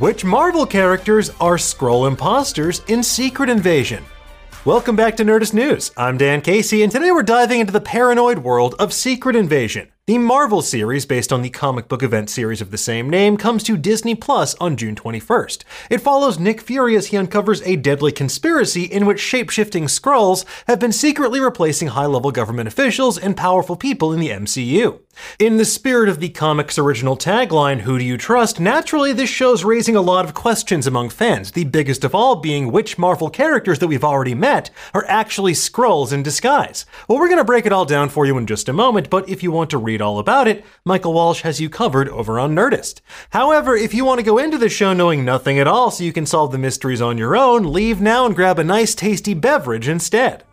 Which Marvel characters are Skrull imposters in Secret Invasion? Welcome back to Nerdist News. I'm Dan Casey, and today we're diving into the paranoid world of Secret Invasion. The Marvel series, based on the comic book event series of the same name, comes to Disney Plus on June 21st. It follows Nick Fury as he uncovers a deadly conspiracy in which shape-shifting Skrulls have been secretly replacing high-level government officials and powerful people in the MCU. In the spirit of the comic's original tagline, Who Do You Trust? Naturally, this show's raising a lot of questions among fans, the biggest of all being which Marvel characters that we've already met are actually Skrulls in disguise. Well, we're going to break it all down for you in just a moment, but if you want to read all about it, Michael Walsh has you covered over on Nerdist. However, if you want to go into the show knowing nothing at all so you can solve the mysteries on your own, leave now and grab a nice tasty beverage instead.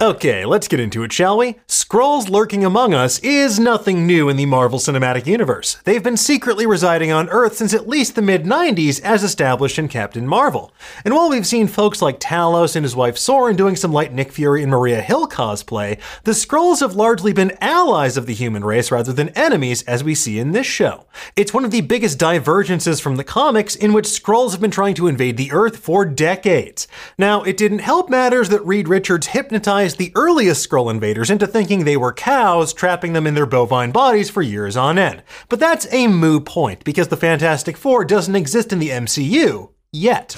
Okay, let's get into it, shall we? Skrulls lurking among us is nothing new in the Marvel Cinematic Universe. They've been secretly residing on Earth since at least the mid 90s, as established in Captain Marvel. And while we've seen folks like Talos and his wife Soren doing some light Nick Fury and Maria Hill cosplay, the Skrulls have largely been allies of the human race rather than enemies, as we see in this show. It's one of the biggest divergences from the comics, in which Skrulls have been trying to invade the Earth for decades. Now, it didn't help matters that Reed Richards hypnotized the earliest Skrull invaders into thinking they were cows, trapping them in their bovine bodies for years on end. But that's a moo point, because the Fantastic Four doesn't exist in the MCU yet.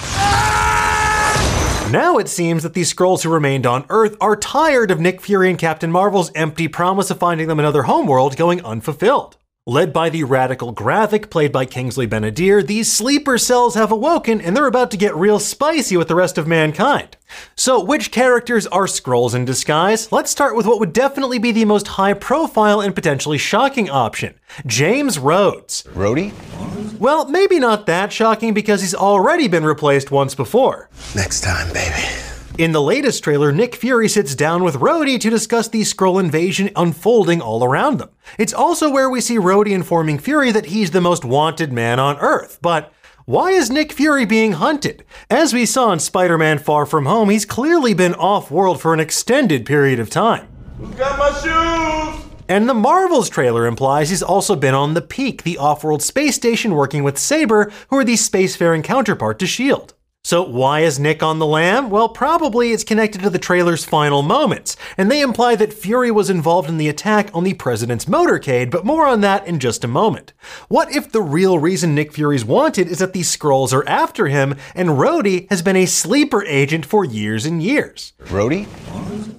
Now it seems that these Skrulls who remained on Earth are tired of Nick Fury and Captain Marvel's empty promise of finding them another homeworld going unfulfilled. Led by the radical Gravik, played by Kingsley Ben-Adir, these sleeper cells have awoken and they're about to get real spicy with the rest of mankind. So, which characters are Skrulls in disguise? Let's start with what would definitely be the most high profile and potentially shocking option James Rhodes. Rhodey? Well, maybe not that shocking because he's already been replaced once before. Next time, baby. In the latest trailer, Nick Fury sits down with Rhodey to discuss the Skrull invasion unfolding all around them. It's also where we see Rhodey informing Fury that he's the most wanted man on Earth, but why is Nick Fury being hunted? As we saw in Spider Man Far From Home, he's clearly been off world for an extended period of time. Who's got my shoes? And the Marvels trailer implies he's also been on the Peak, the off world space station, working with Sabre, who are the spacefaring counterpart to S.H.I.E.L.D. So, why is Nick on the lam? Well, probably it's connected to the trailer's final moments, and they imply that Fury was involved in the attack on the president's motorcade, but more on that in just a moment. What if the real reason Nick Fury's wanted is that these Skrulls are after him, and Rhodey has been a sleeper agent for years and years? Rhodey?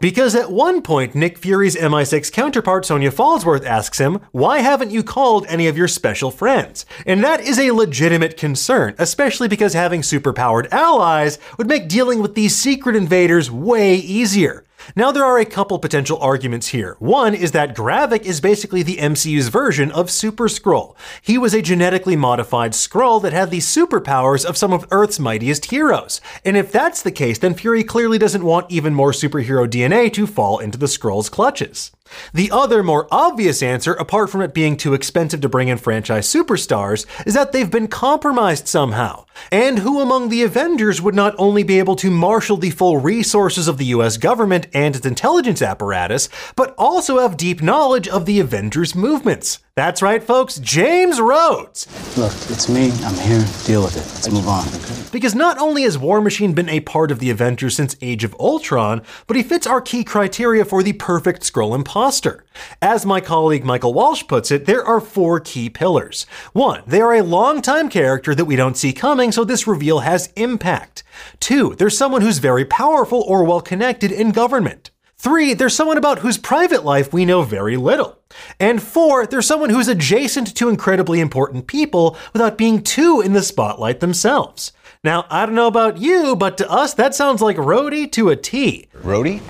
Because at one point, Nick Fury's MI6 counterpart Sonya Falsworth asks him, Why haven't you called any of your special friends? And that is a legitimate concern, especially because having superpowered allies would make dealing with these secret invaders way easier. Now, there are a couple potential arguments here. One is that Gravik is basically the MCU's version of Super Skrull. He was a genetically modified Skrull that had the superpowers of some of Earth's mightiest heroes. And if that's the case, then Fury clearly doesn't want even more superhero DNA to fall into the Skrull's clutches. The other, more obvious answer, apart from it being too expensive to bring in franchise superstars, is that they've been compromised somehow. And who among the Avengers would not only be able to marshal the full resources of the US government and its intelligence apparatus, but also have deep knowledge of the Avengers movements? That's right, folks, James Rhodes. Look, it's me. I'm here. Deal with it. Let's move on. Okay. Because not only has War Machine been a part of the Avengers since Age of Ultron, but he fits our key criteria for the perfect Skrull imposter. As my colleague Michael Walsh puts it, there are four key pillars. One, they are a long-time character that we don't see coming, so this reveal has impact. Two, there's someone who's very powerful or well connected in government. Three, there's someone about whose private life we know very little. And four, there's someone who's adjacent to incredibly important people without being too in the spotlight themselves. Now, I don't know about you, but to us, that sounds like Rhodey to a T. Rhodey?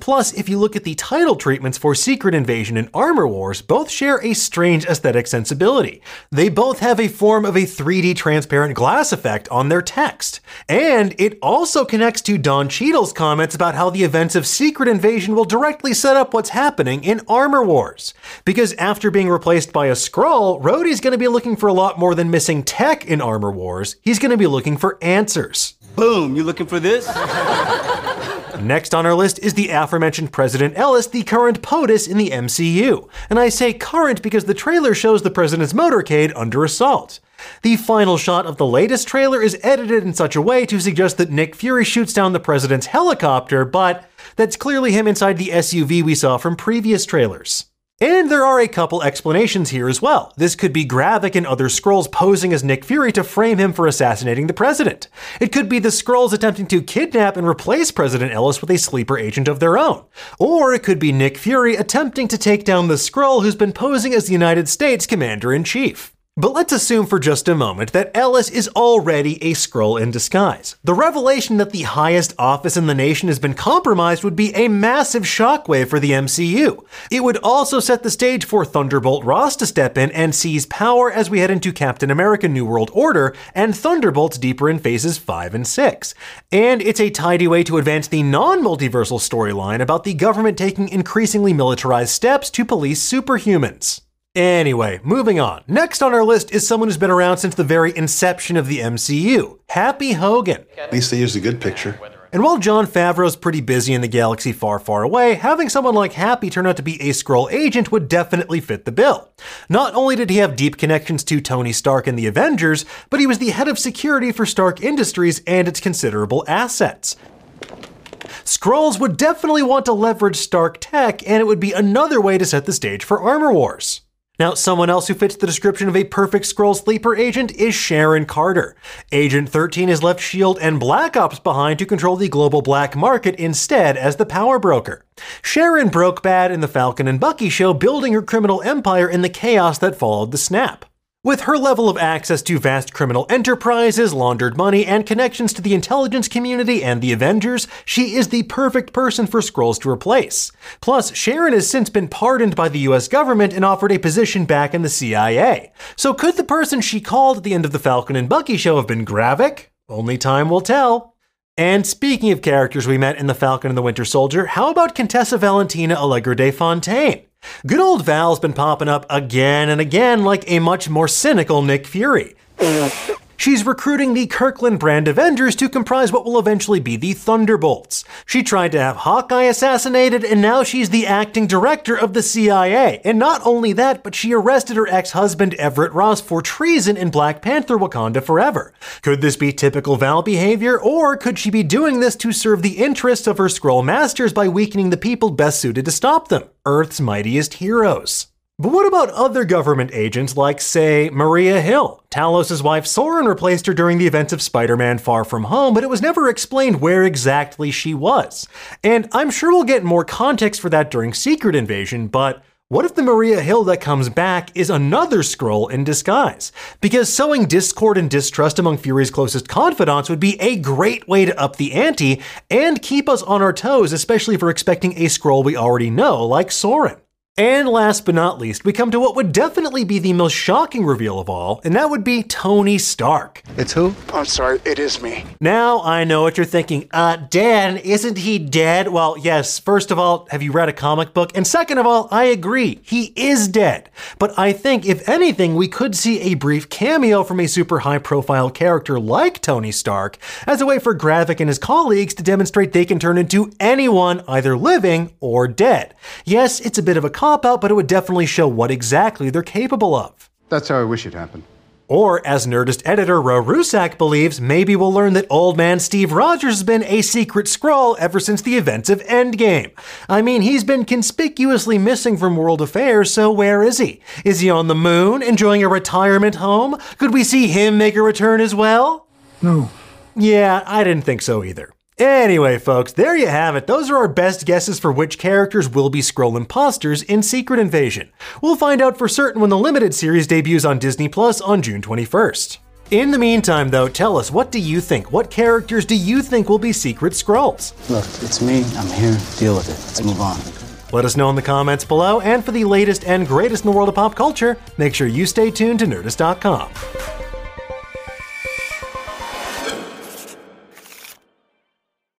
Plus, if you look at the title treatments for Secret Invasion and Armor Wars, both share a strange aesthetic sensibility. They both have a form of a 3D transparent glass effect on their text. And it also connects to Don Cheadle's comments about how the events of Secret Invasion will directly set up what's happening in Armor Wars. Because after being replaced by a Skrull, Rhodey's going to be looking for a lot more than missing tech in Armor Wars. He's going to be looking for answers. Boom, you looking for this? Next on our list is the aforementioned President Ellis, the current POTUS in the MCU. And I say current because the trailer shows the president's motorcade under assault. The final shot of the latest trailer is edited in such a way to suggest that Nick Fury shoots down the president's helicopter, but that's clearly him inside the SUV we saw from previous trailers. And there are a couple explanations here as well. This could be Gravik and other Skrulls posing as Nick Fury to frame him for assassinating the president. It could be the Skrulls attempting to kidnap and replace President Ellis with a sleeper agent of their own. Or it could be Nick Fury attempting to take down the Skrull who's been posing as the United States Commander in Chief. But let's assume for just a moment that Ellis is already a Skrull in disguise. The revelation that the highest office in the nation has been compromised would be a massive shockwave for the MCU. It would also set the stage for Thunderbolt Ross to step in and seize power as we head into Captain America New World Order and Thunderbolts deeper in phases 5 and 6. And it's a tidy way to advance the non multiversal storyline about the government taking increasingly militarized steps to police superhumans. Anyway, moving on. Next on our list is someone who's been around since the very inception of the MCU Happy Hogan. At least they used a good picture. And while Jon Favreau's pretty busy in the galaxy far, far away, having someone like Happy turn out to be a Skrull agent would definitely fit the bill. Not only did he have deep connections to Tony Stark and the Avengers, but he was the head of security for Stark Industries and its considerable assets. Skrulls would definitely want to leverage Stark tech, and it would be another way to set the stage for Armor Wars. Now, someone else who fits the description of a perfect Skrull sleeper agent is Sharon Carter. Agent 13 has left S.H.I.E.L.D. and Black Ops behind to control the global black market instead as the power broker. Sharon broke bad in the Falcon and Bucky show, building her criminal empire in the chaos that followed the snap. With her level of access to vast criminal enterprises, laundered money, and connections to the intelligence community and the Avengers, she is the perfect person for Skrulls to replace. Plus, Sharon has since been pardoned by the US government and offered a position back in the CIA. So could the person she called at the end of the Falcon and Bucky show have been Gravik? Only time will tell. And speaking of characters we met in The Falcon and the Winter Soldier, how about Contessa Valentina Allegra de Fontaine? Good old Val's been popping up again and again like a much more cynical Nick Fury. She's recruiting the Kirkland brand Avengers to comprise what will eventually be the Thunderbolts. She tried to have Hawkeye assassinated, and now she's the acting director of the CIA. And not only that, but she arrested her ex husband Everett Ross for treason in Black Panther Wakanda Forever. Could this be typical Val behavior, or could she be doing this to serve the interests of her Skrull masters by weakening the people best suited to stop them? Earth's mightiest heroes. But what about other government agents like, say, Maria Hill? Talos' wife Soren replaced her during the events of Spider Man Far From Home, but it was never explained where exactly she was. And I'm sure we'll get more context for that during Secret Invasion, but what if the Maria Hill that comes back is another Skrull in disguise? Because sowing discord and distrust among Fury's closest confidants would be a great way to up the ante and keep us on our toes, especially if we're expecting a Skrull we already know, like Soren. And last but not least, we come to what would definitely be the most shocking reveal of all, and that would be Tony Stark. It's who? I'm sorry, it is me. Now I know what you're thinking. Uh, Dan, isn't he dead? Well, yes, first of all, have you read a comic book? And second of all, I agree, he is dead. But I think, if anything, we could see a brief cameo from a super high profile character like Tony Stark as a way for Gravik and his colleagues to demonstrate they can turn into anyone, either living or dead. Yes, it's a bit of a cop out, but it would definitely show what exactly they're capable of. That's how I wish it happened. Or, as Nerdist editor Ro Rusak believes, maybe we'll learn that old man Steve Rogers has been a secret Skrull ever since the events of Endgame. I mean, he's been conspicuously missing from world affairs, so where is he? Is he on the moon, enjoying a retirement home? Could we see him make a return as well? No. Yeah, I didn't think so either. Anyway, folks, there you have it. Those are our best guesses for which characters will be Skrull imposters in Secret Invasion. We'll find out for certain when the limited series debuts on Disney Plus on June 21st. In the meantime, though, tell us what do you think? What characters do you think will be secret Skrulls? Look, it's me. I'm here. Deal with it. Let's move on. Let us know in the comments below, and for the latest and greatest in the world of pop culture, make sure you stay tuned to Nerdist.com.